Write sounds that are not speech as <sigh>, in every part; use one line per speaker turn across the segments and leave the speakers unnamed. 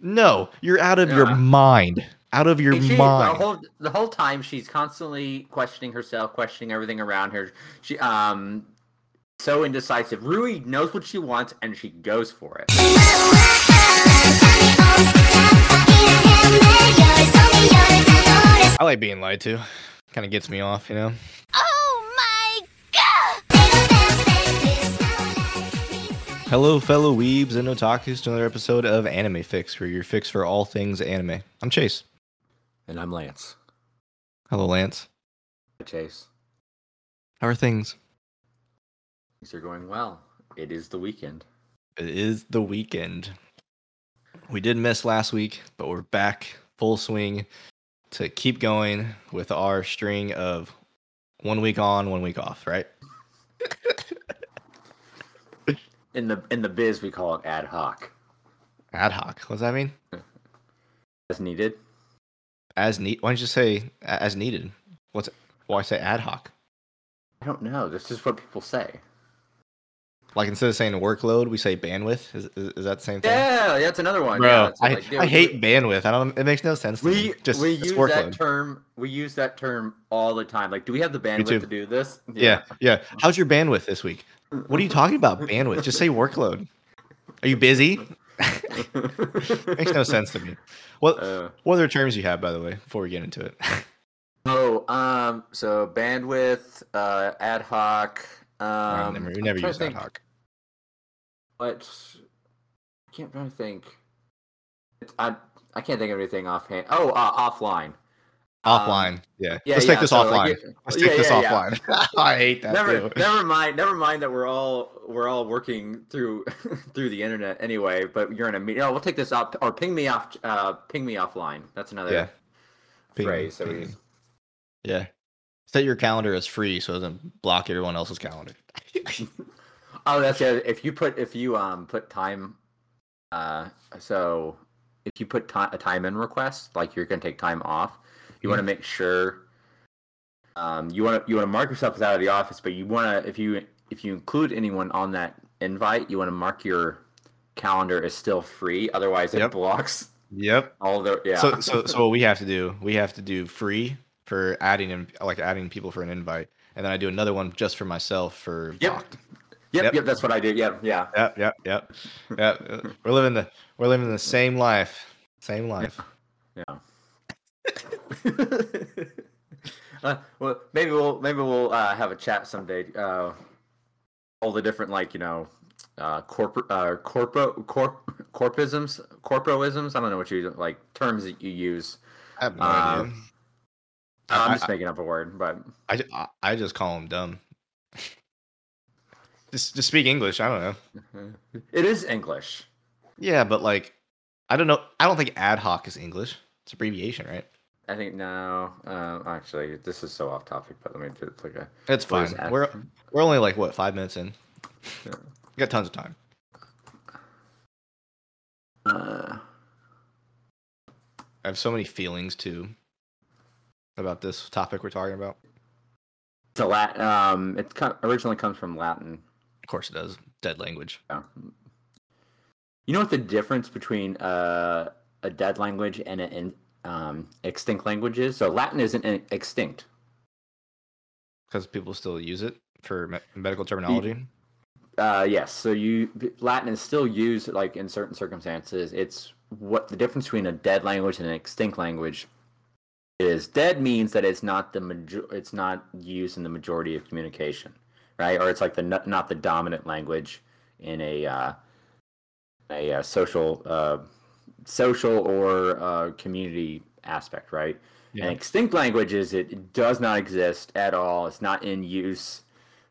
No, you're out of your mind. Out of your
She- the
mind.
whole the whole time she's constantly questioning herself, questioning everything around her. She um so indecisive. Rui knows what she wants and she goes for it.
I like being lied to. Kind of gets me off, you know.
Oh
Hello, fellow weebs and otakus, to another episode of Anime Fix, where your fix for all things anime. I'm Chase.
And I'm Lance.
Hello, Lance.
Hi, Chase.
How are things?
Things are going well. It is the weekend.
It is the weekend. We did miss last week, but we're back full swing to keep going with our string of one week on, one week off, right? <laughs>
In the in the biz we call it ad hoc.
Ad hoc. What does that mean?
As needed.
As need. Why don't you say as needed? What's why say ad hoc?
I don't know. This is what people say.
Like instead of saying workload, we say bandwidth. Is, is, is that the same thing?
Yeah, that's another one.
Bro,
yeah,
I,
like,
I hate bandwidth. I don't. It makes no sense. To
We
me. just
we use
workload.
that term. We use that term all the time. Like, do we have the bandwidth to do this?
Yeah, yeah. How's your bandwidth this week? What are you talking about? Bandwidth? Just say workload. Are you busy? <laughs> Makes no sense to me. What
Uh,
what other terms you have, by the way, before we get into it? <laughs>
oh, um, so bandwidth, uh, ad hoc. Um,
never, we never use ad hoc.
What? I can't to think. I I can't think of anything offhand. Oh, uh, offline. Um,
Offline. yeah.
Yeah,
Let's
yeah,
take this
so,
offline.
like, it-
Let's
yeah,
take this
yeah, yeah.
offline. <laughs> I hate that
never
too.
never mind never mind that we're all we're all working through <laughs> through the internet anyway but you're in a meeting oh we'll take this up or ping me off uh ping me offline that's another
Yeah. Ping
phrase that we
ping
use.
Yeah. Set your calendar as free so it doesn't block everyone else's calendar. <laughs>
oh that's it if you put if you um put time uh so if you put a time in request like you're gonna take time off you want to make sure um you want to you want to mark yourself as out of the office but you want to if you if you include anyone on that invite you want to mark your calendar as still free otherwise it
Yep.
blocks
Yep.
all the yeah
So so so what we have to do, we have to do free for adding in like adding people for an invite. And then I do another one just for myself for
Yep.
blocked.
yep,
yep.
yep that's what i did yeah yeah
Yep, yep, yep. Yep. uh, We're living the we're living the same life. Same life. <laughs>
Yeah. <laughs> uh, well, maybe we'll maybe we'll uh, have a chat someday. Uh, all the different like you know, uh, corporate uh, corpo corp corpisms corpoisms. I don't know what you like terms that you use.
I have no
Um,
idea.
I'm
I-
just making up a word, but
I, I, I just call them dumb. <laughs> just just speak English. I don't know.
it is English.
Yeah, but like I don't know. I don't think ad hoc is English. It's abbreviation, right?
I think now, Uh, actually, this is so off topic, but let me do it like a.
It's fine. We're we're only like what five minutes in.
Yeah.
We got tons of time.
Uh,
I have so many feelings too about this topic we're talking about.
it's a Lat. Um, it originally comes from Latin.
Of course, it does. Dead language.
Yeah. You know what the difference between uh, a dead language and an um, extinct languages. So Latin isn't extinct.
because people still use it for me- medical terminology.
Uh, yes. So you Latin is still used like in certain circumstances. It's what the difference between a dead language and an extinct language is. Dead means that it's not the major, it's not used in the majority of communication, right? Or it's like the not the dominant language in a uh, a uh, social uh, social or uh, community aspect, right?
Yeah.
And extinct language is it, does not exist at all. It's not in use.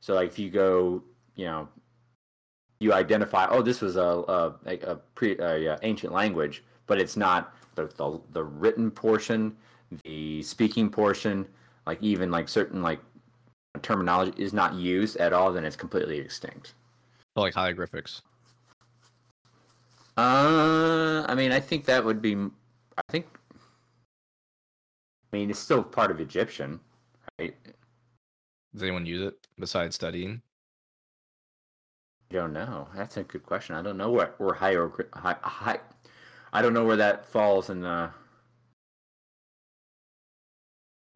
So like if you go, you know, you identify, oh, this was a a, a, a pre a, uh, ancient language, but it's not the, the the written portion, the speaking portion, like even like certain like terminology is not used at all. Then it's completely extinct.
So like hieroglyphics.
Uh, I mean, I think that would be. I think. I mean, it's still part of Egyptian, right?
Does anyone use it besides studying?
I don't know. That's a good question. I don't know what where hieroglyph. Hi, hi, I don't know where that falls in the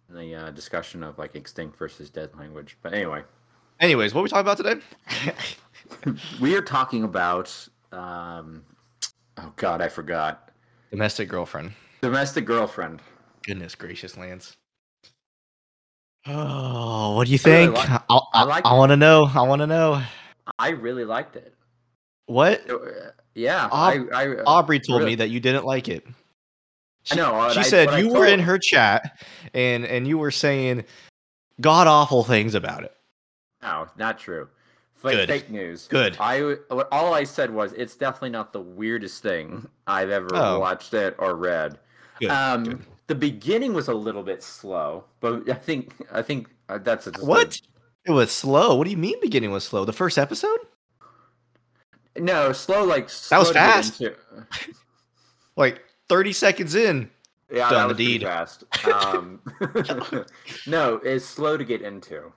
in the uh, discussion of like extinct versus dead language. But anyway,
Anyways, what are we talking about today? <laughs>
we are talking about um, oh god, I forgot
Domestic girlfriend.
domestic girlfriend.
Goodness gracious, Lance. Oh, what do you
I really
think?
like-
I,
I
I, I want to know. I want to know.
I really liked it.
What?
Yeah,
Aub-
I, I
Aubrey told
really-
me that you didn't like it.
No, I know.
She said you were in her chat and and you were saying god awful things about it.
No, not true. Fake,
Good.
fake news.
Good.
I all I said was it's definitely not the weirdest thing I've ever
Oh.
watched it or read.
Good,
um,
good.
the beginning was a little bit slow, but I think I think uh, that's a-
What? It was slow. What do you mean beginning was slow? The first episode?
no, slow like
That was
slow
fast. <laughs> Like 30 seconds in.
Yeah,
Done
that
the deed.
fast. Um, <laughs> <laughs> no, it's slow to get into.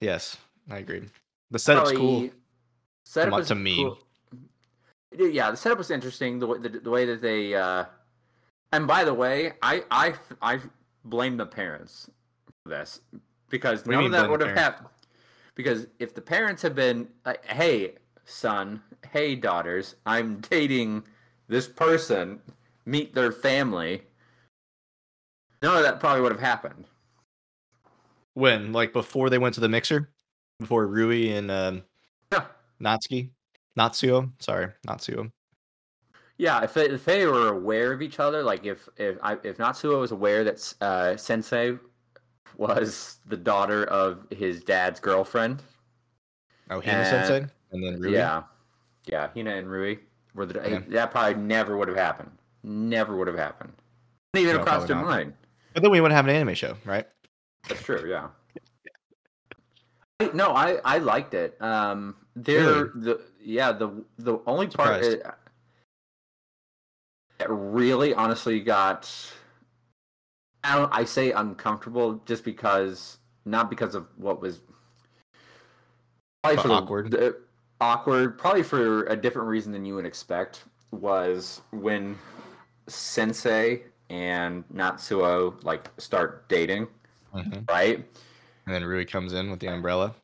Yes, I agree. The setup's cool.
Probably- Setup
Come on
was
to me.
cool. Yeah, the setup was interesting. The way the, the way that they, uh, and by the way, I I I blame the parents for this because
What
none of that would have happened. Because if the parents had been, like, hey son, hey daughters, I'm dating this person, meet their family. None of that probably would have happened.
When? Like before they went to the mixer? Before Rui and um,
Yeah.
Natsuki? Natsuo? Sorry, Natsuo.
Yeah, if they, if they were aware of each other, like if if I, if Natsuo was aware that uh, Sensei was the daughter of his dad's girlfriend,
Oh, Hina
Uh,
Sensei? And then Rui?
yeah, yeah, Hina and Rui were the
Yeah.
that probably never would have happened. Never would have happened. Didn't even
No,
crossed their mind.
But then we wouldn't have an anime show, right?
That's true. Yeah. No, I I liked it. Um, there
Really?
the yeah the the only part that really honestly got I don't I say uncomfortable just because not because of what was probably for the-
awkward.
the, awkward probably for a different reason than you would expect was when Sensei and Natsuo like start dating
Mhm.
right
And then Rui comes in with the umbrella.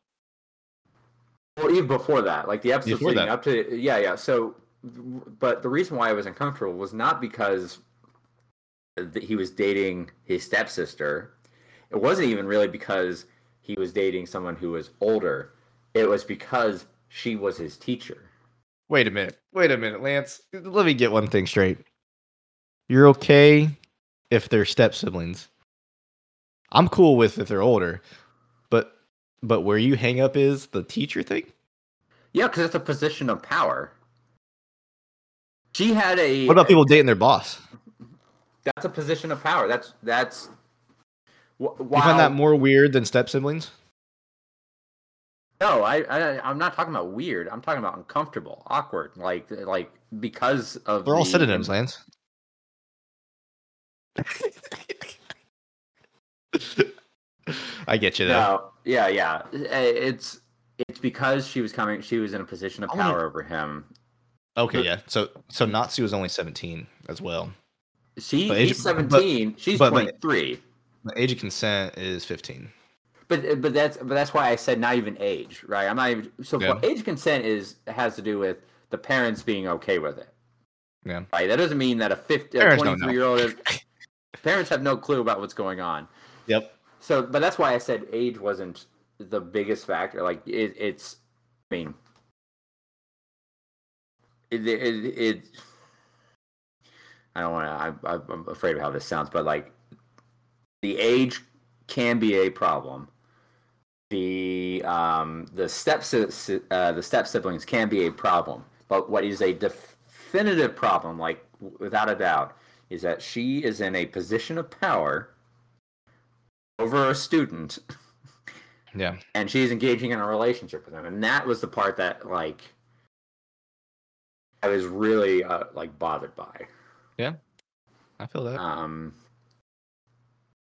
Well, even before that, like the
episode
leading
that.
up to, yeah, yeah. So, but the reason why I was uncomfortable was not because he was dating his stepsister. It wasn't even really because he was dating someone who was older. It was because she was his teacher.
Wait a minute. Wait a minute, Lance. Let me get one thing straight. You're okay if they're step siblings. I'm cool with if they're older, but where you hang up is the teacher thing.
Yeah, because it's a position of power. She had a.
What about people dating their boss?
That's a position of power. That's that's. wh-
You find that more weird than step siblings?
No, I, I I'm not talking about weird. I'm talking about uncomfortable, awkward, like like because of
They're all
the-
synonyms, Lance. <laughs> <laughs> I get you though.
No, yeah, yeah. It's it's because she was coming. She was in a position of power over him.
Okay, yeah. So so Natsu was only 17 as well.
She
But age-
he's
but-
17. she's
but- but-
23.
The age of consent is 15.
But but that's but that's why I said not even age, right? I'm not even so
Yeah.
age consent is has to do with the parents being okay with it.
Yeah.
Right. That doesn't mean that a 50 a
Parents don't know.
23 year old <laughs> parents have no clue about what's going on.
Yep.
So, but that's why I said age wasn't the biggest factor. Like it, it's, I mean, it, it, it I don't want to. I'm afraid of how this sounds, but like, the age can be a problem. The um the step uh, the step siblings can be a problem, but what is a definitive problem, like without a doubt, is that she is in a position of power over a student <laughs>
Yeah.
and she's engaging in a relationship with him and that was the part that like i was really uh, like bothered by Yeah.
I feel that.
um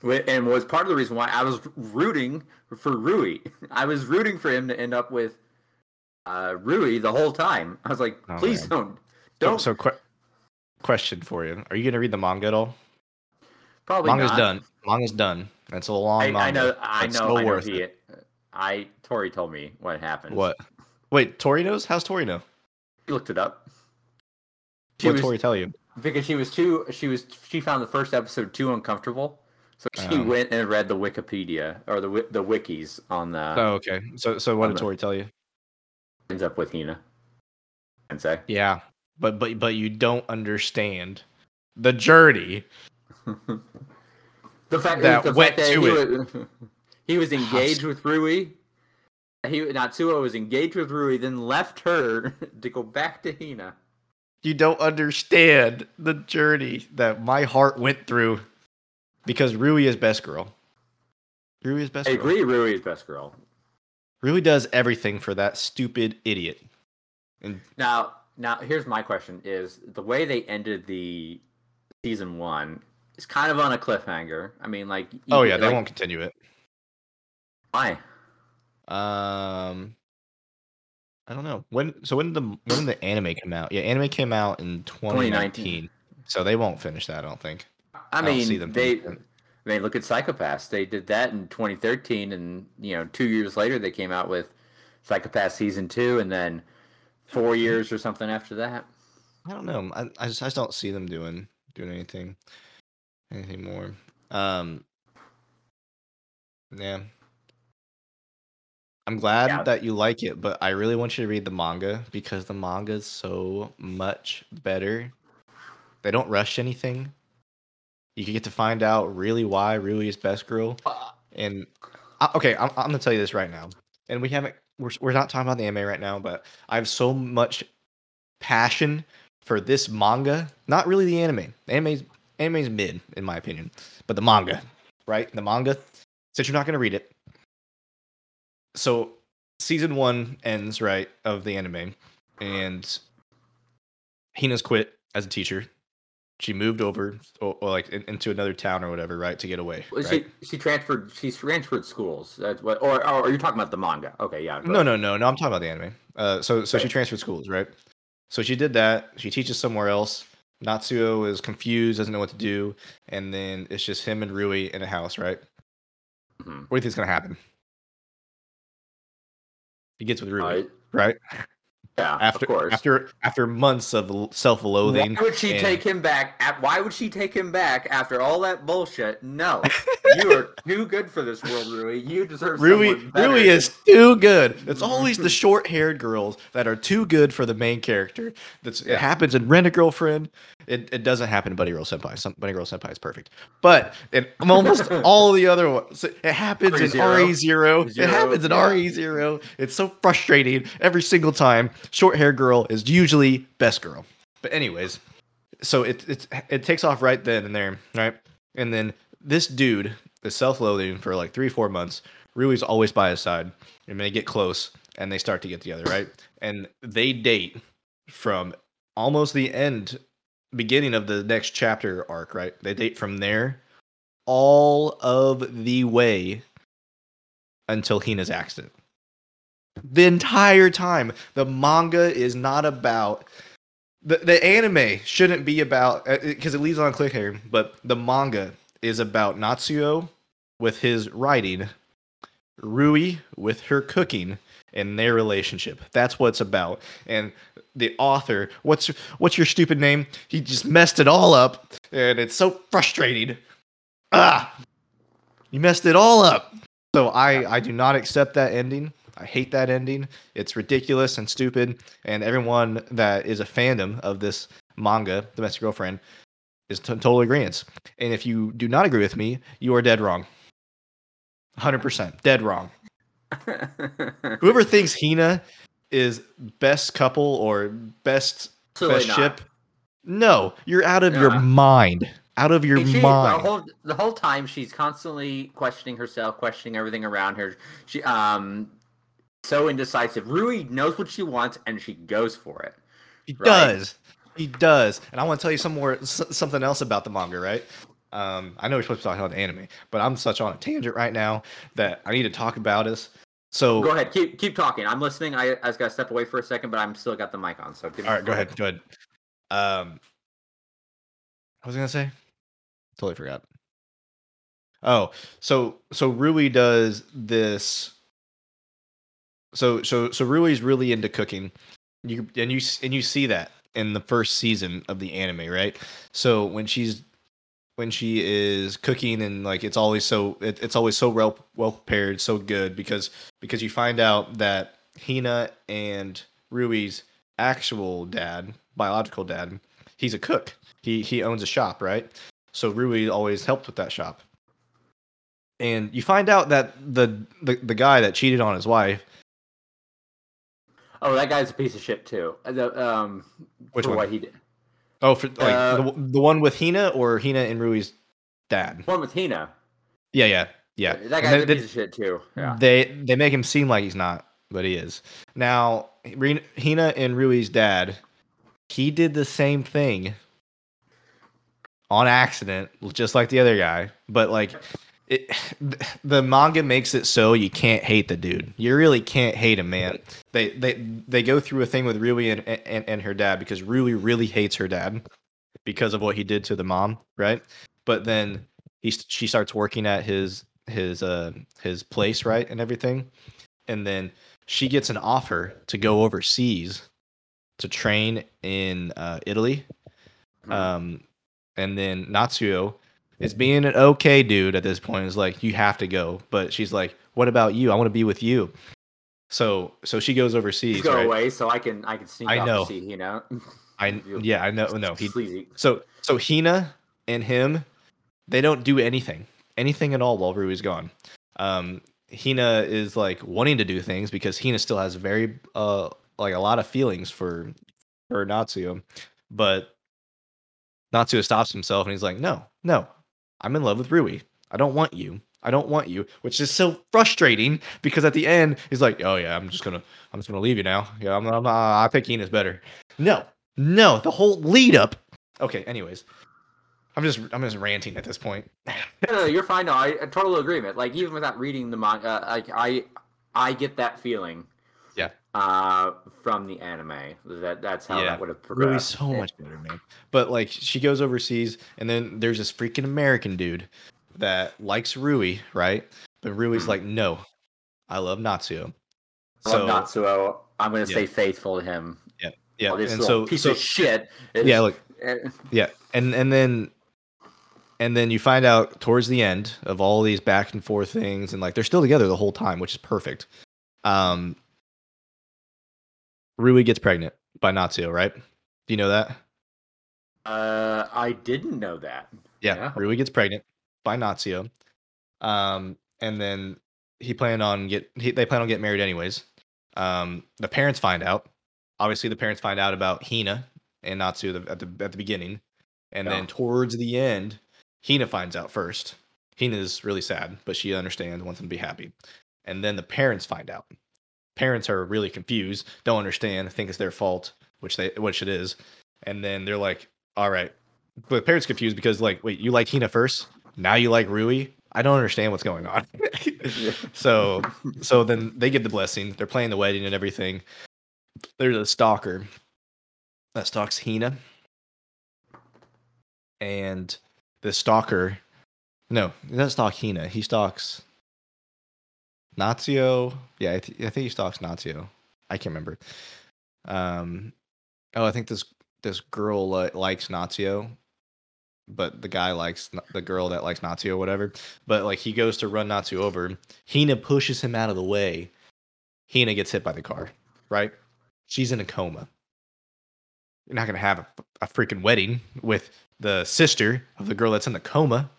and was part of the reason why i was rooting for rui <laughs> i was rooting for him to end up with uh rui the whole time i was like
Oh,
please
man.
don't don't
so que- question for you: Are you gonna read the manga at all?
Probably
Manga's
not.
done. Manga's done. That's a long
I,
manga.
I know. I know.
still
I know. He,
it.
I Tori told me what happened.
What? Wait, Tori knows? How's Tori know?
He looked it up. She
What
was
Tori tell you?
because she was too. She was. She found the first episode too uncomfortable, so she
Oh.
went and read the Wikipedia or the the wikis on the.
Oh, okay. So, so what did
the-
Tori tell you?
ends up with Hina. And say.
Yeah, but but but you don't understand the journey. <laughs>
the fact
That
the
went
fact that
to
he
it.
Was, <laughs> he was engaged with Rui. He Natsuo was engaged with Rui, then left her <laughs> to go back to Hina.
You don't understand the journey that my heart went through because Rui is best girl. Rui is best
I
girl.
agree, Rui is best girl.
Rui does everything for that stupid idiot. And
Now, now here's my question: Is the way they ended the season one is kind of on a cliffhanger? I mean, like,
oh
could-
yeah, they
like,
won't continue it.
Why?
Um, I don't know when. So when did the when did the anime come out? Yeah, anime came out in 2019. So they won't finish that. I don't think.
I
don't
mean,
see them
they. I mean, look at Psycho-Pass. They did that in 2013, and you know, two years later, they came out with Psycho-Pass season two, and then four years or something after that.
I don't know. I, I just I just don't see them doing doing anything anything more. Um Yeah. I'm glad
Yeah.
that you like it, but I really want you to read the manga because the manga is so much better. They don't rush anything. You get to find out really why Rui is best girl. And uh, okay, I'm, I'm gonna tell you this right now. And we haven't we're we're not talking about the anime right now, but I have so much passion for this manga. Not really the anime. The anime's anime's mid in my opinion, but the manga, right? The manga. Since you're not gonna read it, so season one ends right of the anime, and Hina's quit as a teacher. She moved over, or, or like in, into another town or whatever, right, to get away.
Well,
right?
She she transferred. She's transferred schools. That's what. Or, or are you talking about the manga? Okay, yeah.
No, no, no, no. I'm talking about the anime. Uh, so so she transferred schools, right? So she did that. She teaches somewhere else. Natsuo is confused, doesn't know what to do, and then it's just him and Rui in a house, right?
Mhm.
What do you think's gonna happen? He gets with Rui,
Right.
right? <laughs>
Yeah,
After
of course.
after after months of self-loathing.
Why would she
and-
take him back? At, why would she take him back after all that bullshit? No, <laughs> you are too good for this world, Rui. You deserve
Rui,
someone better.
Rui is too good. It's <laughs> always the short-haired girls that are too good for the main character. That's
Yeah.
it happens in Rent a Girlfriend. It, it doesn't happen in Bunny Girl Senpai. Some, Bunny Girl Senpai is perfect, but in almost <laughs> all the other ones, it happens in
Re:Zero.
RE zero. It happens in
yeah.
Re:Zero. It's so frustrating every single time. Short-haired girl is usually best girl. But anyways, so it it it takes off right then and there, right? And then this dude is self-loathing for like three four months. Rui's always by his side, and they get close and they start to get together, right? And they date from almost the end, beginning of the next chapter arc, right? They date from there all of the way until Hina's accident. The entire time, the manga is not about the, the anime shouldn't be about because it leaves on a cliffhanger, but the manga is about Natsuo with his writing, Rui with her cooking, and their relationship. That's what it's about. And the author, what's what's your stupid name? He just messed it all up, and it's so frustrating. Ah, you messed it all up. So I I do not accept that ending. I hate that ending. It's ridiculous and stupid. And everyone that is a fandom of this manga, Domestic Girlfriend, is t- total agreement. And if you do not agree with me, you are dead wrong. 100% dead wrong. <laughs> Whoever thinks Hina is best couple or best best ship, no, you're out of your mind. Out of your
She- the
mind.
whole the whole time she's constantly questioning herself, questioning everything around her. She um so indecisive. Rui knows what she wants and she goes for it.
He
Right.
does. He does. And I want to tell you some more, s- something else about the manga, right? Um, I know we're supposed to talk about the anime, but I'm such on a tangent right now that I need to talk about this. So,
Go ahead, keep keep talking. I'm listening. I, I just gotta step away for a second, but I'm still got the mic on. So give me-
all right, go ahead. Go ahead. Um, I was gonna say? Totally forgot. Oh, so so Rui does this. So so so Rui's really into cooking. You and you and you see that in the first season of the anime, right? So when she's when she is cooking and like it's always so it, it's always so well well prepared, so good because because you find out that Hina and Rui's actual dad, biological dad, he's a cook. He he owns a shop, right? So Rui always helped with that shop. And you find out that the the, the guy that cheated on his wife,
Oh, that guy's a piece of shit too. Uh, The, um,
Which
for
one?
what he did.
oh, for like
Uh,
the, the one with Hina or Hina and Rui's dad.
One with Hina.
Yeah, yeah, yeah.
That guy's
they-
a
they-
piece of shit too. Yeah.
They they make him seem like he's not, but he is. Now, Hina and Rui's dad, he did the same thing on accident, just like the other guy. But like, it, <sighs> the manga makes it so you can't hate the dude. You really can't hate him, man. They they they go through a thing with Rui and and, and her dad because Rui really hates her dad because of what he did to the mom, right? But then he she starts working at his his uh his place, right, and everything, and then she gets an offer to go overseas to train in uh, Italy. Um, and then Natsuo is being an okay dude at this point. Is like, you have to go, but she's like, what about you? I want to be with you. So so she goes overseas.
Go
right?
away so I can I can sneak
I
off
know.
see Hina. <laughs>
I yeah, I know. No, he
sleazy.
so so Hina and him, they don't do anything, anything at all while Rui's gone. Um, Hina is like wanting to do things because Hina still has very uh like a lot of feelings for for Natsuo, but Natsuo stops himself and he's like, no, no, I'm in love with Rui. I don't want you. I don't want you, which is so frustrating because at the end he's like, "Oh yeah, I'm just gonna, I'm just gonna leave you now. Yeah, I'm, I'm uh, I think Hina's better." No, no, the whole lead up. Okay, anyways, I'm just, I'm just ranting at this point. <sighs>
No, no, you're fine. No, I, I total agreement. Like even without reading the manga, uh, like I, I get that feeling.
Yeah.
Uh, from the anime, that that's how
Yeah,
that would have
Rui's
progressed.
so much better, man. But like, she goes overseas, and then there's this freaking American dude that likes Rui, right? But Rui's
Mhm.
like, no, I love Natsuo.
I love Natsuo. I'm gonna
Yeah.
stay faithful to him.
yeah,
While this
and so,
piece
so
of shit. Is,
yeah, look,
eh,
Yeah, and and then and then you find out towards the end of all these back and forth things, and like they're still together the whole time, which is perfect. Um, Rui gets pregnant by Natsuo, right? Do you know that?
Uh, I didn't know that.
Yeah,
Yeah.
Rui gets pregnant by Natsuo. Um, and then he planned on get he, they plan on getting married anyways. Um, the parents find out. Obviously, the parents find out about Hina and Natsuo the- at the at the beginning, and then towards the end, Hina finds out first. Hina's really sad, but she understands, wants them to be happy. And then the parents find out. Parents are really confused, don't understand, think it's their fault, which they which it is. And then they're like, "All right." But parents confused because like, wait, you like Hina first, now you like Rui. I don't understand what's going on. <laughs> <laughs> so so then they get the blessing. They're playing the wedding and everything. There's a stalker that stalks Hina. And the stalker, no, he doesn't stalk Hina. He stalks Natsuo. Yeah, I, th- I think he stalks Natsuo. I can't remember. Um, oh, I think this this girl li- likes Natsuo, but the guy likes the girl that likes Natsuo, or whatever. But like he goes to run Natsuo over. Hina pushes him out of the way. Hina gets hit by the car. Right? She's in a coma. You're not gonna have a, a freaking wedding with the sister of the girl that's in the coma.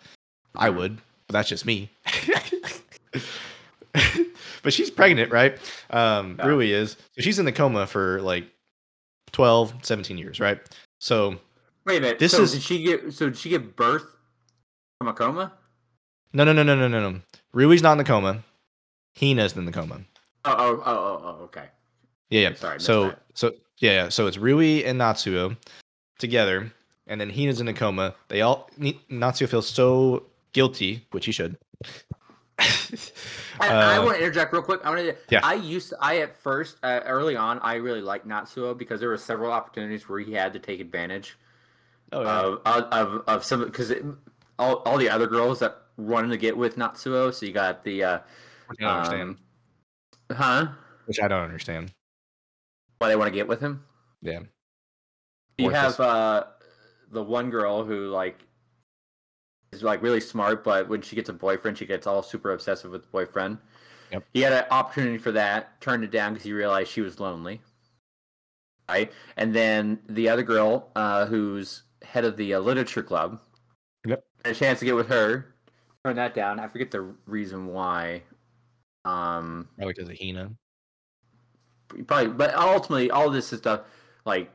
I would, but that's just me. <laughs> <laughs> but she's pregnant, right? Um,
Yeah.
Rui is. So she's in the coma for like 12, 17 years, right? So
Wait a minute.
This
so
is-
did she get? So did she give birth from a coma?
no, no, no, no, no, no, no. Rui's not in the coma. Hina's in the coma.
Oh, oh, oh, oh, oh okay.
Yeah, yeah.
Sorry,
so,
that.
so yeah, yeah. So it's Rui and Natsuo together, and then Hina's in a coma. They all Natsuo feels so guilty, which he should.
I, I
Uh,
want to interject real quick. I want to.
Yeah.
I used. To, I at first, uh, early on, I really liked Natsuo because there were several opportunities where he had to take advantage
Oh
of of, of, of some because all, all the other girls that wanted to get with Natsuo. So you got the uh,
Which I don't understand.
um, huh?
Which I don't understand.
Why they want to get with him?
Yeah.
You
Worthless.
have uh, the one girl who like is like really smart, but when she gets a boyfriend, she gets all super obsessive with the boyfriend.
Yep.
He had an opportunity for that, turned it down because he realized she was lonely. Right, and then the other girl, uh, who's head of the uh, literature club,
Yep.
had a chance to get with her, turned that down. I forget the reason why. Um,
Probably because of Hina.
probably but ultimately all this is stuff like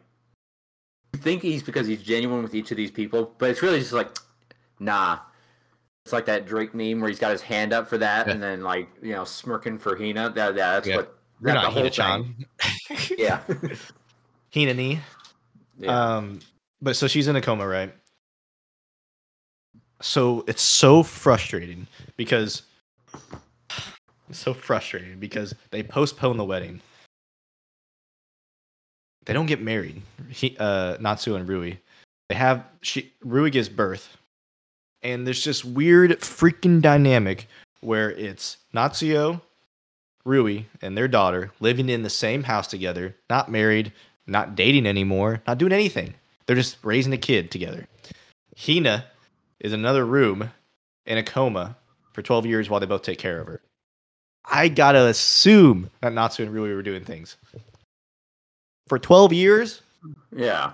you think he's because he's genuine with each of these people but it's really just like nah it's like that drake meme where he's got his hand up for that
Yeah.
and then like you know smirking for hina that, that's
Yeah.
what
You're not
the whole
Hina-chan. <laughs>
yeah
Hina ni.
yeah
Um, but so she's in a coma, right? So it's so frustrating because it's so frustrating because they postpone the wedding. They don't get married. He, uh, Natsu and Rui. They have she Rui gives birth, and there's this weird freaking dynamic where it's Natsuo, Rui, and their daughter living in the same house together, not married, not dating anymore, not doing anything. They're just raising a kid together. Hina is in another room in a coma for 12 years while they both take care of her. I gotta assume that Natsu and Rui were doing things. For 12 years,
yeah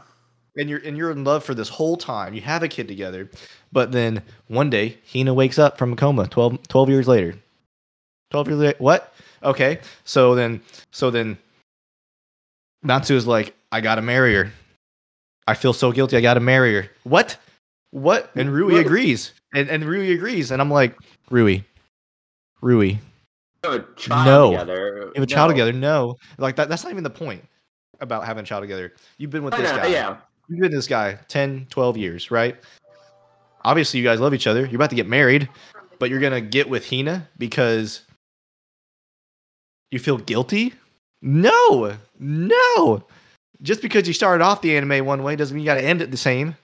and you're and you're in love for this whole time. You have a kid together, but then one day Hina wakes up from a coma 12, 12 years later. 12 years later, what? Okay. So then so then Natsu is like, I gotta marry her. I feel so guilty, I gotta marry her. What? What? And Rui
What?
agrees. And and Rui agrees. And I'm like, Rui. Rui.
You have a child
No.
together
You have a child together. No. Like that that's not even the point about having a child together. You've been with
I
this
know,
guy
yeah
you've been with this guy 10 12 years right obviously you guys love each other. You're about to get married but you're gonna get with hina because you feel guilty? No no. Just because you started off the anime one way doesn't mean you gotta end it the same.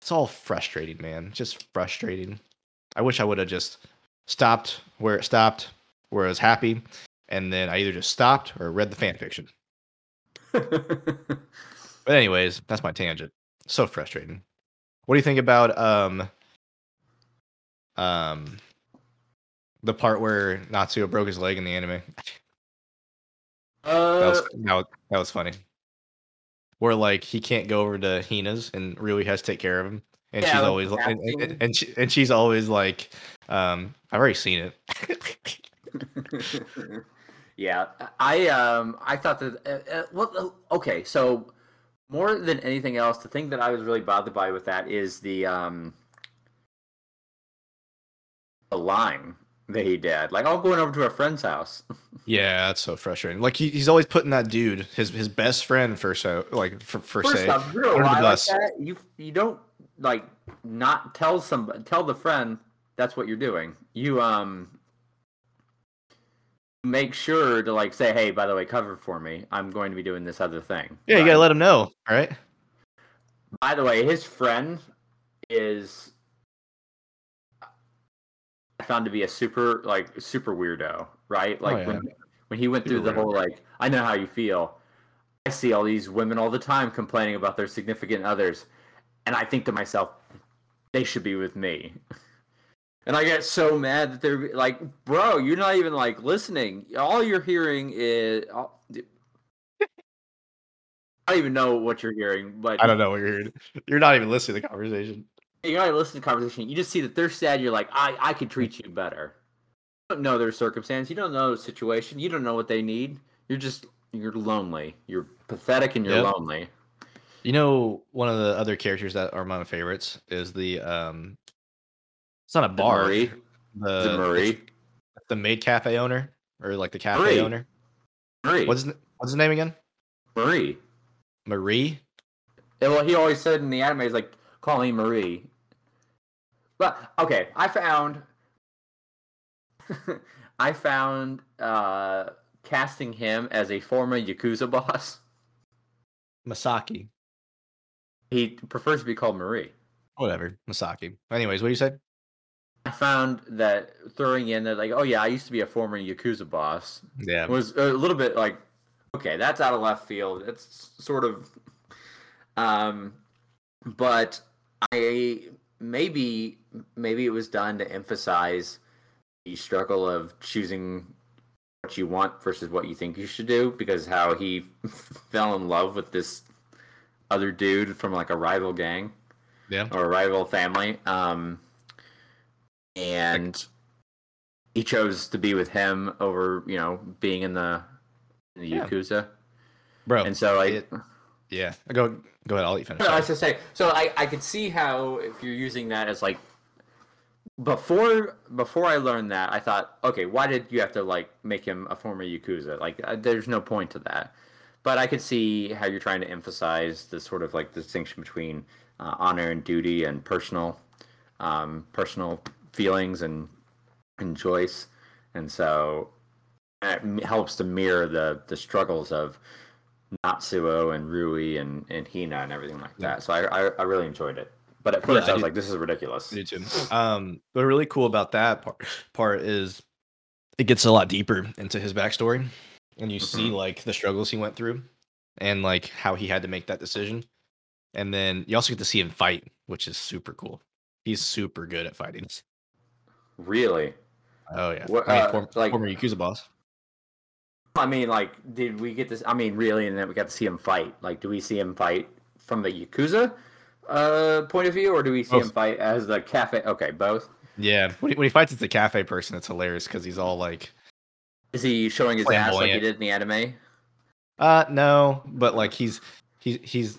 It's all frustrating man. Just frustrating. I wish i would have just stopped where it stopped where i was happy and then i either just stopped or read the fan fiction. <laughs> But anyways, that's my tangent. So frustrating. What do you think about um um the part where Natsuo broke his leg in the anime? That was
uh,
that was, that was funny. Where like he can't go over to Hina's and really has to take care of him. And
Yeah,
she's always like and, and, and, she, and she's always like, um, I've already seen it. <laughs>
yeah, I um I thought that uh, uh, well okay, so more than anything else, the thing that I was really bothered by with that is the um the line that he did. Like, I'm going over to a friend's house. <laughs>
yeah, that's so frustrating. Like he, he's always putting that dude, his his best friend for so like for, for
First
say
off, you're
under the
lie like that, you you don't like not tell somebody tell the friend that's what you're doing. You um make sure to like say, hey, by the way, cover for me. I'm going to be doing this other thing.
Yeah, you gotta let him know. All right.
By the way, his friend is I found to be a super like super weirdo, right? Oh, like
Oh, yeah.
when when he went
Super
through the
weird.
whole like I know how you feel. I see all these women all the time complaining about their significant others, and I think to myself, they should be with me. <laughs> And I get so mad that they're like, bro, you're not even like listening. All you're hearing is. I don't even know what you're hearing, but
I don't know what you're hearing. You're not even listening to the conversation.
you're not even listening to the conversation. You just see that they're sad. You're like, I, I could treat you better. You don't know their circumstance. You don't know the situation. You don't know what they need. You're just you're lonely. You're pathetic and you're
Yep.
lonely.
You know, one of the other characters that are my favorites is the um. It's not a <laughs>
The
bar.
Marie.
The
the Marie.
the maid cafe owner or like the cafe
Marie.
owner.
Marie.
What's his, what's his name again?
Marie?
Marie.
Yeah, well, he always said in the anime, he's like, call me Marie. But okay, I found, <laughs> I found uh, casting him as a former Yakuza <laughs> boss.
Masaki.
He prefers to be called Marie.
Whatever, Masaki. Anyways, what do you say?
I found that throwing in that, like, oh yeah, I used to be a former Yakuza boss,
Yeah,
was a little bit like, okay, that's out of left field. It's sort of, um, but I maybe maybe it was done to emphasize the struggle of choosing what you want versus what you think you should do because how he <laughs> fell in love with this other dude from like a rival gang
yeah.
or a rival family. Um, and he chose to be with him over, you know, being in the, in the
Yeah.
Yakuza.
Bro.
And so, like,
it- yeah. Go go ahead. I'll let you finish.
no, I was to say, so I, I could see how if you're using that as like before before I learned that, I thought, okay, why did you have to like make him a former yakuza? Like, uh, there's no point to that. But I could see how you're trying to emphasize the sort of like distinction between uh, honor and duty and personal um, personal feelings and and choice, and so it helps to mirror the the struggles of Natsuo and Rui and, and Hina and everything like
Yeah.
that. So I, I I really enjoyed it. But at
Yeah,
first
I
I was
do-
like, this is ridiculous.
Do too. Um, but really cool about that part, part is it gets a lot deeper into his backstory, and you see
Mhm.
like the struggles he went through, and like how he had to make that decision, and then you also get to see him fight, which is super cool. He's super good at fighting.
Really?
Oh yeah,
What,
I mean,
uh,
form-
like-
former Yakuza boss.
I mean, like, did we get this? I mean, really, and then we got to see him fight. Like, do we see him fight from the Yakuza uh, point of view, or do we see him fight as the cafe? Okay, both.
Yeah, when he, when he fights as the cafe person, it's hilarious because he's all like,
Is he showing his ass like he did in the anime?
uh, no, but like he's he's he's.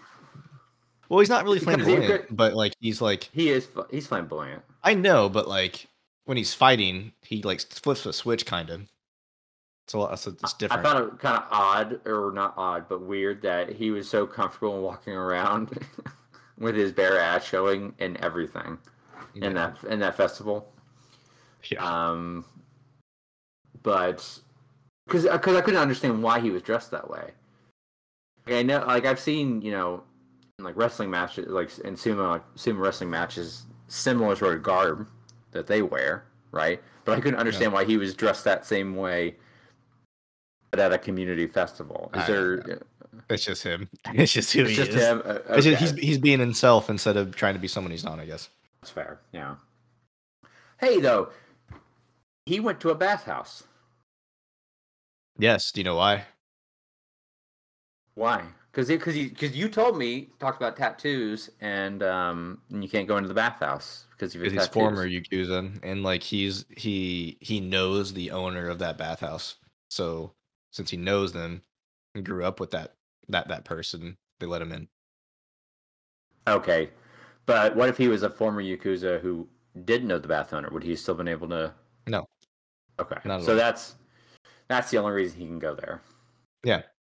Well, he's not really
Because he
flamboyant, but like he's like
He is. He's flamboyant.
I know, but like when he's fighting, he like flips a switch, kind of. It's a lot. It's, it's
I found it kind of odd, or not odd, but weird that he was so comfortable walking around <laughs> with his bare ass showing and everything in that in that festival.
yeah.
Um, but because because I couldn't understand why he was dressed that way. Like, I know, like I've seen, you know, like wrestling matches, like in sumo like, sumo wrestling matches, similar sort of garb that they wear, right? But I couldn't understand why he was dressed that same way. But at a community festival, is
I
there?
don't it's just him. <laughs> It's just who
It's
he
just
is.
him. Uh,
just, he's he's being himself instead of trying to be someone he's not. I guess.
That's fair. Yeah. Hey, though, he went to a bathhouse.
Yes. Do you know why?
Why? Because because you because you told me talked about tattoos and um and you can't go into the bathhouse because
he's former Yakuza, and like he's he he knows the owner of that bathhouse. So since he knows them and grew up with that that that person, they let him in.
Okay, but what if he was a former yakuza who didn't know the bath owner? Would he still been able to?
No.
Okay, so
all.
that's that's the only reason he can go there.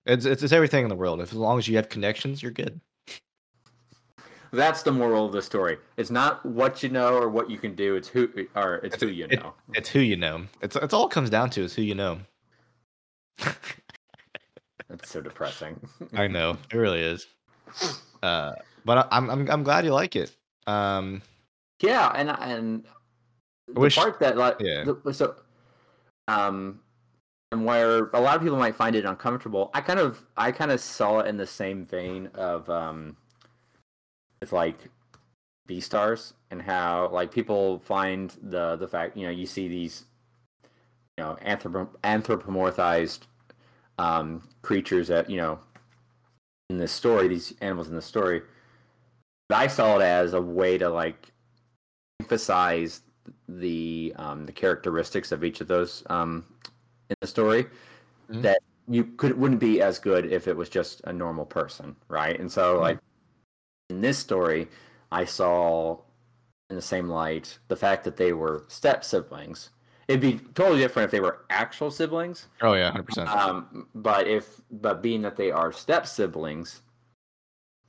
It's, it's it's everything in the world. If as long as you have connections, you're good.
That's the moral of the story. It's not what you know or what you can do. It's who or it's
It's-
who you
it-
know.
It's who you know. It's it's all it comes down to is who you know.
That's so depressing. <laughs>
I know it really is. Uh, but I, I'm I'm I'm glad you like it. Um,
Yeah, and and the
wish-
part that like
yeah.
the- so um and where a lot of people might find it uncomfortable, I kind of I kind of saw it in the same vein of um with like Beastars and how like people find the the fact you know you see these you know anthrop- anthropomorphized um creatures that you know in this story these animals in the story but I saw it as a way to like emphasize the um, the characteristics of each of those um, in the story
Mhm.
that you could wouldn't be as good if it was just a normal person, right? And so
Mhm.
like in this story, I saw in the same light the fact that they were step siblings. It'd be totally different if they were actual siblings,
oh yeah, hundred percent.
um, but if but being that they are step siblings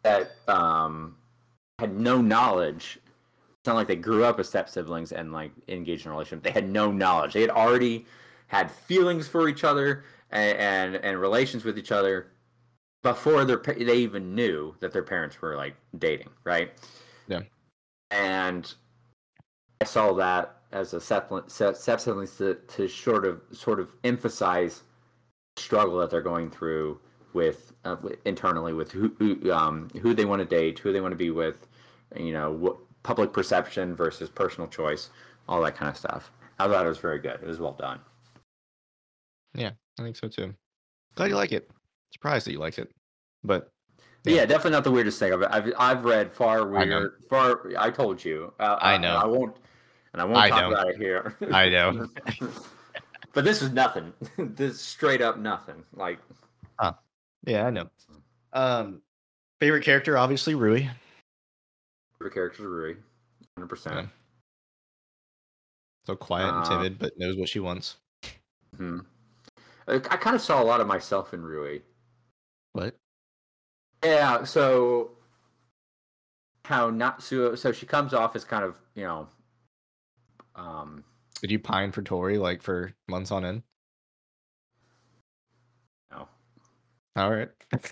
that um, had no knowledge, it's not like they grew up as step siblings and like engaged in a relationship. They had no knowledge. They had already had feelings for each other and and, and relations with each other before their they even knew that their parents were like dating, right?
Yeah.
And I saw that as a supplement to, to sort of sort of emphasize the struggle that they're going through with uh, internally with who who, um, who they want to date, who they want to be with, you know, what public perception versus personal choice, all that kind of stuff. I thought it was very good. It was well done.
Yeah, I think so too. Glad you like it. Surprised that you liked it. But Yeah.
yeah, definitely not the weirdest thing. I've I've, I've read far
I
Far I told you. Uh,
I
uh,
know.
I won't. And I won't
I
talk
know.
about it here.
I know. <laughs>
but this is nothing. <laughs> this is straight up nothing. Like huh.
yeah, I know. Um favorite character, obviously Rui.
Favorite character, Rui, hundred
Yeah.
percent.
So quiet and
Uh,
timid, but knows what she wants.
Hmm. I, I kind of saw a lot of myself in Rui.
What?
Yeah. So how Natsuo? So she comes off as kind of you know. Um.
Did you pine for Tori like for months on end?
No.
All right. <laughs>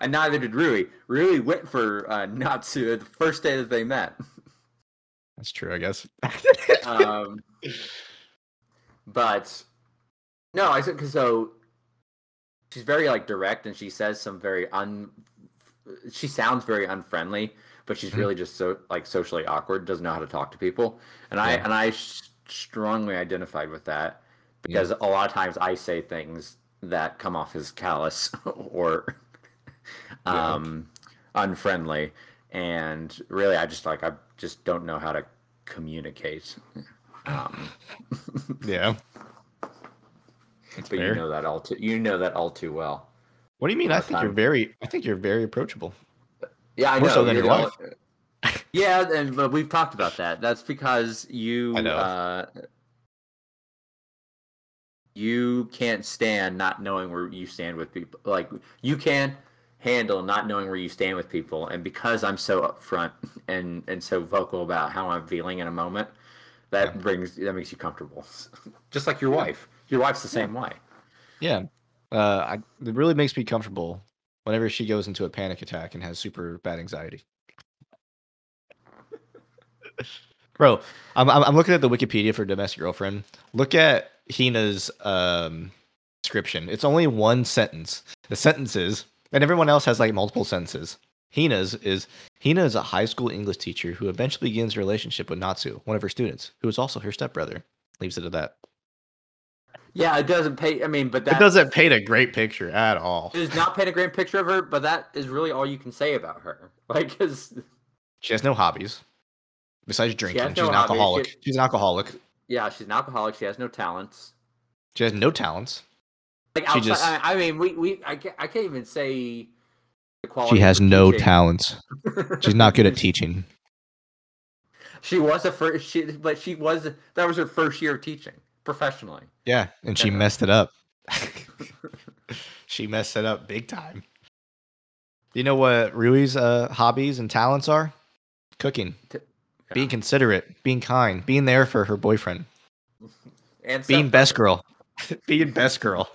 and neither did Rui. Rui went for uh, Natsu the first day that they met.
That's true, I guess.
Um, <laughs> but no, I said because so she's very like direct, and she says some very un. She sounds very unfriendly, but she's
Mhm.
really just so like socially awkward. Doesn't know how to talk to people, and I
Yeah.
and I s- strongly identified with that because a lot of times I say things that come off as callous <laughs> or
Yeah.
um unfriendly and really i just like i just don't know how to communicate <laughs> um
yeah. That's
but
fair.
you know that all too you know that all too well
what do you mean? I think you're very I think you're very approachable.
yeah i
More
know
so than your
wife. yeah and but we've talked about that that's because you
I know.
uh you can't stand not knowing where you stand with people like you can handle not knowing where you stand with people and because i'm so upfront and and so vocal about how i'm feeling in a moment that
Yeah.
brings that makes you comfortable <laughs> just like your wife your wife's the same way
Yeah. Uh I it really makes me comfortable whenever she goes into a panic attack and has super bad anxiety. <laughs> Bro, I'm I'm I'm looking at the Wikipedia for domestic girlfriend. Look at Hina's um description. It's only one sentence. The sentence is, and everyone else has like multiple sentences. Hina's is Hina is a high school English teacher who eventually begins a relationship with Natsu, one of her students, who is also her stepbrother. Leaves it at that.
Yeah it doesn't pay i mean but that
it doesn't paint a great picture at all.
it does not paint a great picture of her but that is really all you can say about her <laughs> like because
She has no hobbies besides drinking. She's
no
an
hobbies.
alcoholic.
She-
She's an alcoholic.
yeah she's an alcoholic she has no talents
She has no talents.
Like
She
outside,
just-
I, I mean, we, we I, can't, I can't even say the quality.
She has no
teaching.
talents. She's not good at <laughs> teaching.
she was a first, she, but she was that was her first year of teaching professionally.
Yeah, and she messed it up. <laughs> <laughs> she messed it up big time. You know what Rui's uh, hobbies and talents are? Cooking,
T-
being considerate, being kind, being there for her boyfriend, <laughs>
and
being best girl, being best girl.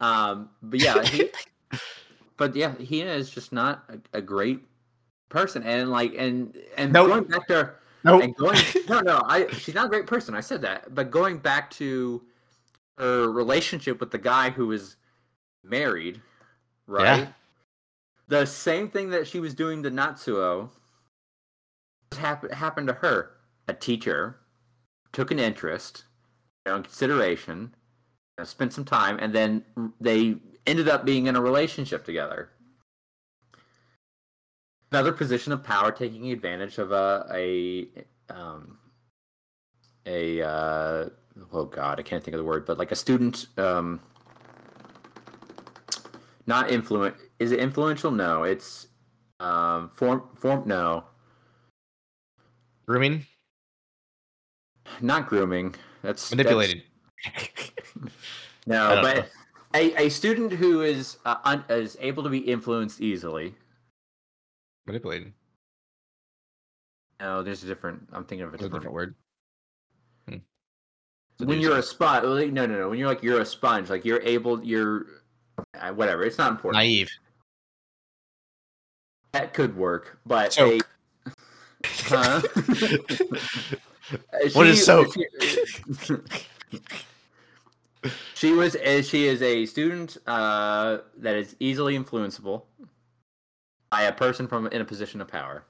um, but yeah, he, but yeah, he is just not a, a great person, and like, and and
Nope.
going back to
Nope.
and going no no i she's not a great person i said that but going back to her relationship with the guy who was married right
Yeah.
the same thing that she was doing to natsuo happened happened to her a teacher took an interest you know, in consideration you know, spent some time and then they ended up being in a relationship together another position of power taking advantage of a a um a uh oh god i can't think of the word but like a student um not influent is it influential no it's um form form no
Grooming,
not grooming that's that's-
manipulated. <laughs>
no but
know.
a, a student who is uh, un, is able to be influenced easily
manipulated.
no there's a different i'm thinking of a
That's a
different,
different word. to
when you're
so.
a sponge, no, no, no. When you're like you're a sponge, like you're able, you're uh, whatever. It's not important.
naive.
That could work, but
Soak.
a- <laughs> huh?
What <laughs> is
She-
soak?
She, she was uh, she is a student uh, that is easily influenceable by a person from in a position of power,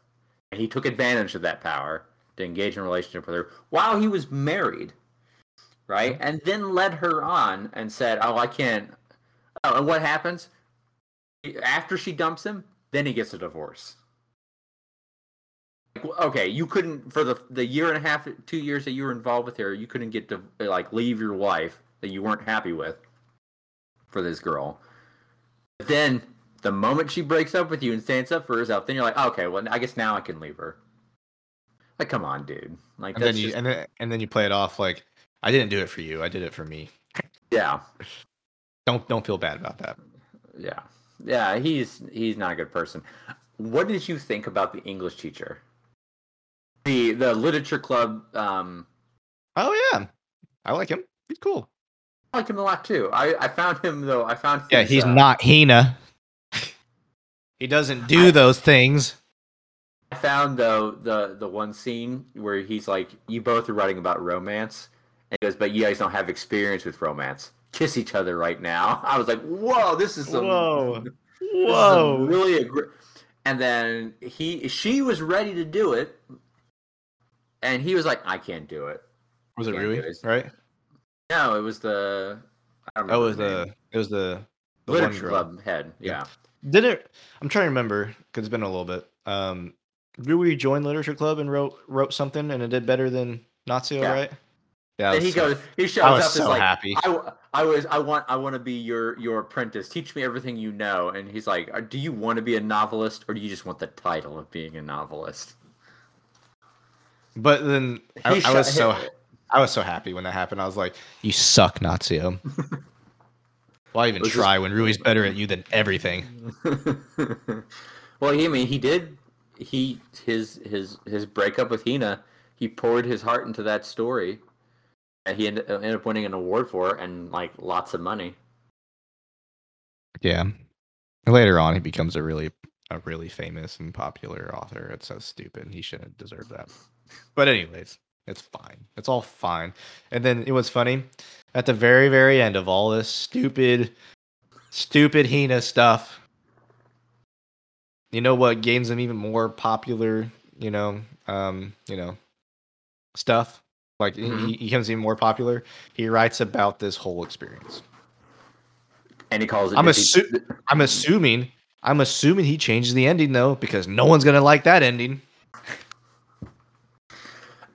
and he took advantage of that power to engage in a relationship with her while he was married, right? And then led her on and said, "Oh, I can't." Oh, and what happens after she dumps him? Then he gets a divorce. Like, okay, you couldn't for the the year and a half, two years that you were involved with her, you couldn't get to like leave your wife that you weren't happy with for this girl. But then the moment she breaks up with you and stands up for herself, then you're like, okay, well, I guess now I can leave her. Like, come on, dude. Like,
And then you
just,
and then and then you play it off like I didn't do it for you. I did it for me.
yeah,
Don't don't feel bad about that.
yeah, yeah. He's he's not a good person. What did you think about the English teacher? The the literature club. Um,
Oh yeah, I like him. He's cool.
I like him a lot too. I I found him though. I found
Yeah,
his,
he's
uh,
not Hina. He doesn't do
I-
those things.
I found though the the one scene where he's like, "You both are writing about romance," and he goes, "But you guys don't have experience with romance. Kiss each other right now." <laughs> I was like, "Whoa, this is some,
Whoa. <laughs>
this is some really aggr-. And then he she was ready to do it, and he was like, "I can't do it."
Was it
Can't
Rui?
it.
Right?
No, it was the. I don't
Oh, it was
her
the it was the the
literature club head.
Yeah.
Yeah.
Did it? I'm trying to remember because it's been a little bit. Um, we joined literature club and wrote wrote something and it did better than Natsuo,
Yeah.
right? Yeah. I
And he
so-
goes, he shows
I was
up as
so
like,
happy.
I, I was I want I want to be your your apprentice. Teach me everything you know. And he's like, "Uh, do you want to be a novelist or do you just want the title of being a novelist?
But then I,
He
I was
shot-
so I was so happy when that happened. I was like, "You suck, Natsuo." <laughs> Why even try when Rui's better at you than everything? <laughs>
well, he, I mean, he did. He his his his breakup with Hina. He poured his heart into that story, and he ended, ended up winning an award for it and like lots of money.
Yeah. Later on, he becomes a really a really famous and popular author. It's so stupid. He shouldn't deserve that. But anyways, it's fine. It's all fine. And then it was funny at the very very end of all this stupid stupid Hina stuff. You know what gains him even more popular, you know, um, you know, stuff. Like he-
Mhm.
he, he becomes even more popular. He writes about this whole experience.
And he calls it.
I'm assu- I'm assuming I'm assuming he changes the ending though, because no one's gonna like that ending.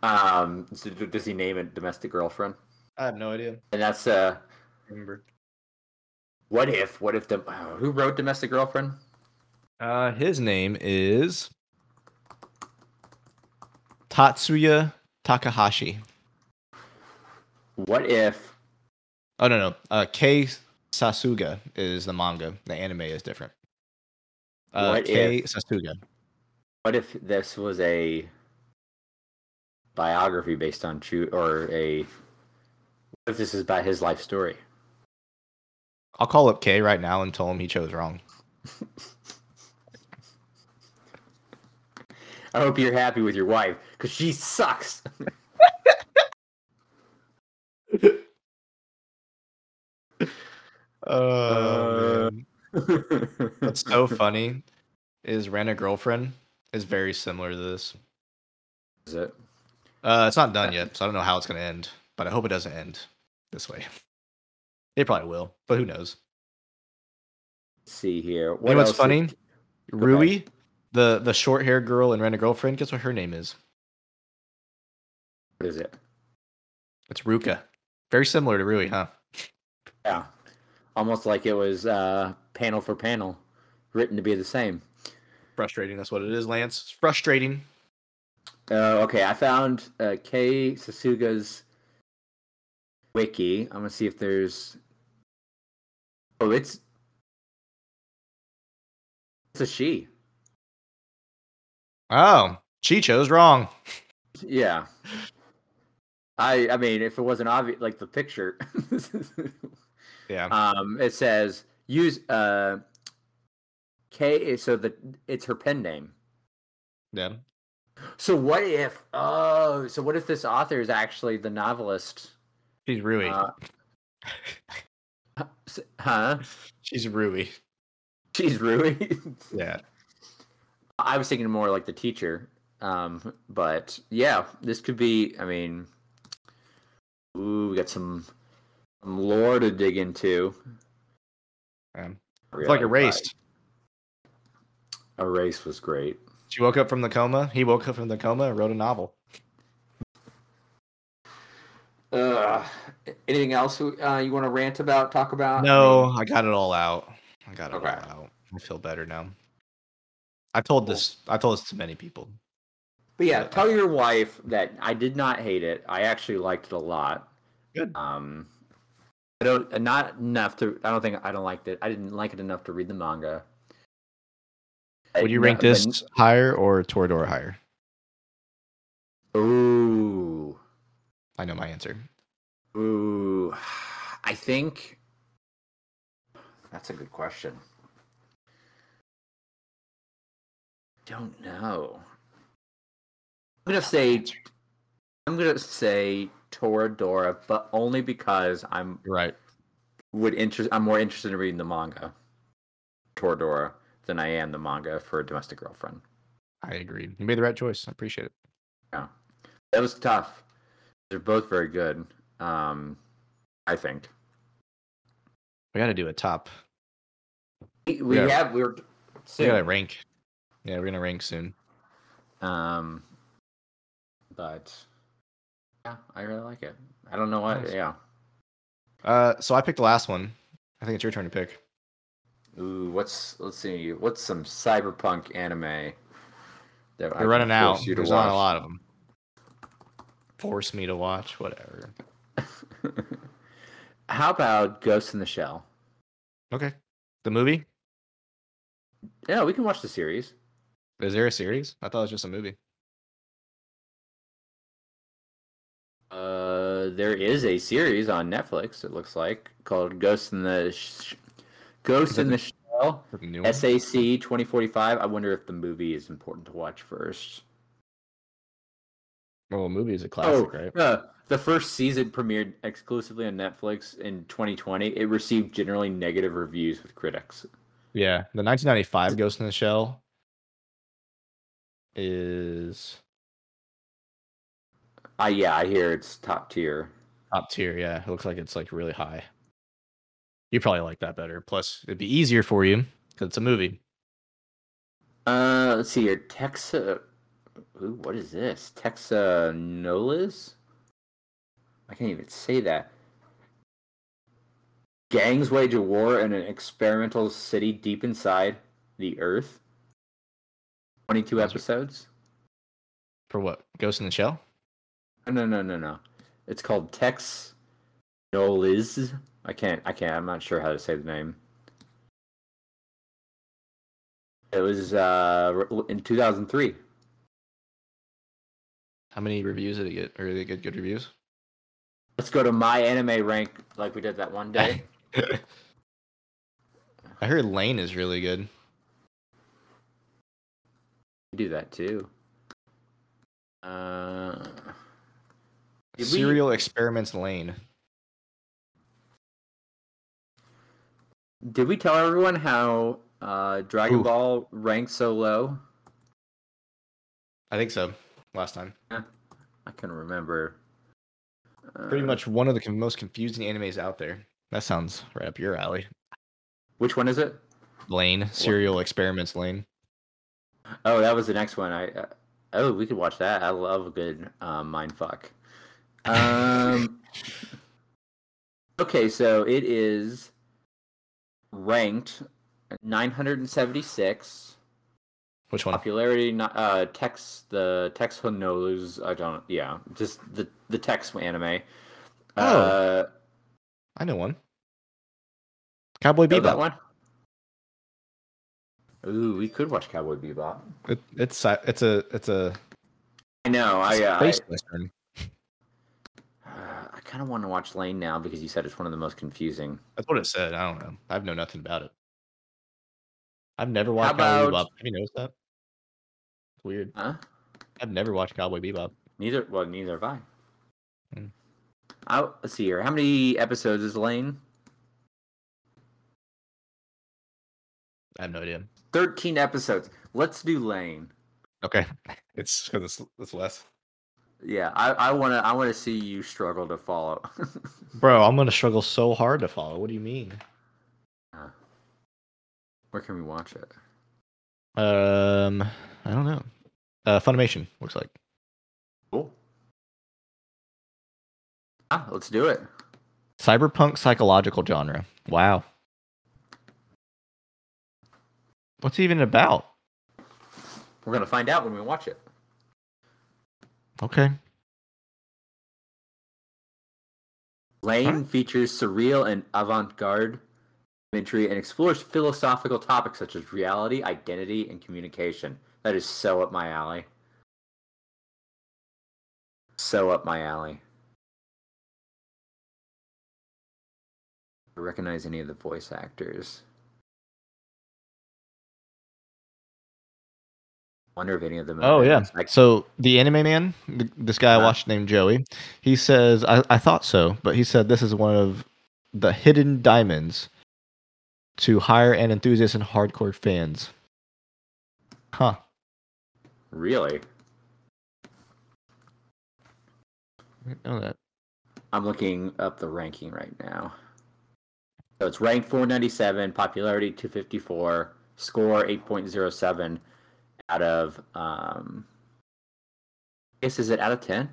Um, so does he name it domestic girlfriend?
I have no idea.
And that's uh,
Remember.
what if what if the uh, who wrote domestic girlfriend?
Uh his name is Tatsuya Takahashi.
What if
Oh no no. Uh Kei Sasuga is the manga. The anime is different. Uh
What
Kei
if-
Sasuga.
what if this was a biography based on true or a what if this is about his life story?
I'll call up Kei right now and tell him he chose wrong. <laughs>
I hope you're happy with your wife because she sucks. <laughs>
Uh, What's so <laughs> funny is Rent a Girlfriend is very similar to this.
Is it?
Uh, it's not done yet, so I don't know how it's gonna end, but I hope it doesn't end this way. It probably will, but who knows?
Let's see here. What
you know what's funny?
is-
Rui, the the short haired girl in Rent a Girlfriend. Guess what her name is?
What is it?
It's Ruka. Very similar to Rui, huh?
Yeah. Almost like it was uh, panel for panel, written to be the same.
Frustrating. That's what it is, Lance. It's frustrating.
Uh, okay, I found uh, Kei Sasuga's wiki. I'm gonna see if there's. Oh, it's it's a she.
Oh, she chose wrong.
Yeah. I I mean, if it wasn't obvious, like the picture, <laughs>
Yeah.
um, it says use uh, K. So the it's her pen name.
yeah.
So what if? Oh, so what if this author is actually the novelist?
She's Rui.
Uh, <laughs> Huh?
She's Rui.
She's Rui. <laughs>
Yeah.
I was thinking more like the teacher. Um, but yeah, this could be. I mean, ooh, we got some, some lore to dig into.
Um, it's like erased.
Erase was great.
She woke up from the coma. He woke up from the coma and wrote a novel.
Uh, anything else uh, you want to rant about? Talk about?
No, I got it all out. I got it
Okay.
all out. I feel better now. I told this. I told this to many people.
But yeah,
Yeah.
tell your wife that I did not hate it. I actually liked it a lot.
Good.
Um, I don't not enough to. I don't think I don't like it. I didn't like it enough to read the manga.
Would you rank
no, but-
this higher or Toradora higher?
Ooh,
I know my answer.
ooh. I think that's a good question. Don't know. I'm gonna say I'm gonna say Toradora, but only because I'm
right.
would interest. I'm more interested in reading the manga, Toradora, than I am the manga for a Domestic Girlfriend.
I agree. You made the right choice. I appreciate it.
Yeah, that was tough. They're both very good. Um, I think
We got to do a top.
we, we
Yeah.
have we're
We
soon.
got to rank. Yeah, we're gonna rank soon.
Um, but yeah, I really like it. I don't know what.
Nice.
Yeah.
Uh, so I picked the last one. I think it's your turn to pick.
Ooh, what's let's see. What's some cyberpunk anime? That I
You're running out.
You
There's not a lot of them. Force me to watch whatever. <laughs>
How about Ghost in the Shell?
Okay. The movie?
Yeah, we can watch the series.
Is there a series? I thought it was just a movie.
Uh, there is a series on Netflix. It looks like called Ghost in the Sh- Ghost in the
the-
Shell.
The?
SAC twenty forty five. I wonder if the movie is important to watch first.
Well, a movie is a classic,
oh,
right?
uh, the first season premiered exclusively on Netflix in 2020. It received generally negative reviews with critics.
Yeah. The 1995 Ghost in the Shell is
Uh, yeah, I hear it's top tier.
top tier. Yeah. It looks like it's like really high. You probably like that better. Plus, it'd be easier for you because it's a movie.
Uh, let's see here. Texa. Ooh, what is this? Texhnolyze? I can't even say that. Gangs wage a war in an experimental city deep inside the Earth. 22
Those are-
episodes?
For what? Ghost in the Shell?
No, no, no, no. It's called Texhnolyze. I can't, I can't, I'm not sure how to say the name. It was uh, in 2003.
How many reviews did it get? Or did it get good reviews?
Let's go to my anime rank like we did that one day. <laughs>
I heard Lain is really good.
We do that too. Uh, Did we-
Serial Experiments Lain.
Did we tell everyone how uh, Dragon
Ooh.
Ball ranks so low?
I think so. Last time.
I can remember.
Pretty
Uh,
much one of the most confusing animes out there. That sounds right up your alley.
Which one is it?
Lain. Serial Experiments Lain.
Oh, that was the next one. I uh, oh, we could watch that. I love a good um, mind fuck. <laughs> Um, okay, so it is ranked 976.
Which one?
Popularity, uh, text the text Honolulu's. I don't. Yeah, just the the text anime.
Oh.
Uh,
I know one. Cowboy
know that
Bebop.
one. Ooh, we could watch Cowboy Bebop.
It, it's si- it's a it's a
I know. I, uh, I. kind of want to watch Lain now because you said it's one of the most confusing.
That's what it said. I don't know. I've know nothing about it. I've never watched Cowboy
about-
Bebop. Have you noticed that? It's weird.
Huh?
I've never watched Cowboy Bebop.
Neither. Well, neither have I.
Hmm.
I let's see here. How many episodes is Lain?
I have no idea.
Thirteen episodes. Let's do Lain.
Okay, <laughs> it's because it's, it's less.
Yeah, I, I wanna I wanna see you struggle to follow. <laughs>
Bro, I'm gonna struggle so hard to follow. What do you mean?
Where can we watch it?
Um, I don't know. Uh, Funimation looks like.
Cool. Ah, let's do it.
Cyberpunk psychological genre. Wow. What's it even about?
We're gonna find out when we watch it.
Okay.
Lain
Alright.
features surreal and avant-garde imagery and explores philosophical topics such as reality, identity, and communication. That is so up my alley. So up my alley. I recognize any of the voice actors. Wonder if any of them.
Oh yeah. So the anime man, this guy I
Uh-huh.
watched named Joey, he says I, I thought so, but he said this is one of the hidden diamonds to higher end enthusiasts and hardcore fans. Huh.
really.
I know that.
I'm looking up the ranking right now. So it's ranked 497, popularity 254, score 8.07 out of um I guess is it out of 10?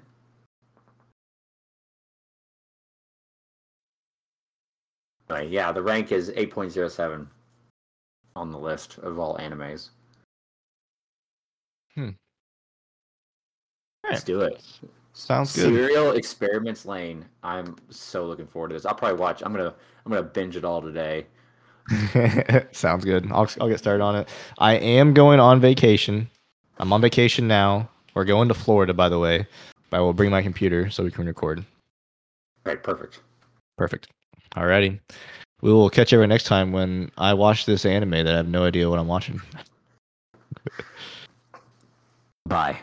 Right, yeah, the rank is 8.07 on the list of all animes. Let's do it.
Sounds good.
Serial Experiments Lain. I'm so looking forward to this. I'll probably watch. I'm gonna. I'm gonna binge it all today. <laughs>
Sounds good. I'll, I'll get started on it. I am going on vacation. I'm on vacation now. We're going to Florida, by the way. I will bring my computer so we can record.
Right, perfect.
Perfect. Alrighty. We will catch everyone next time when I watch this anime that I have no idea what I'm watching. <laughs>
Bye.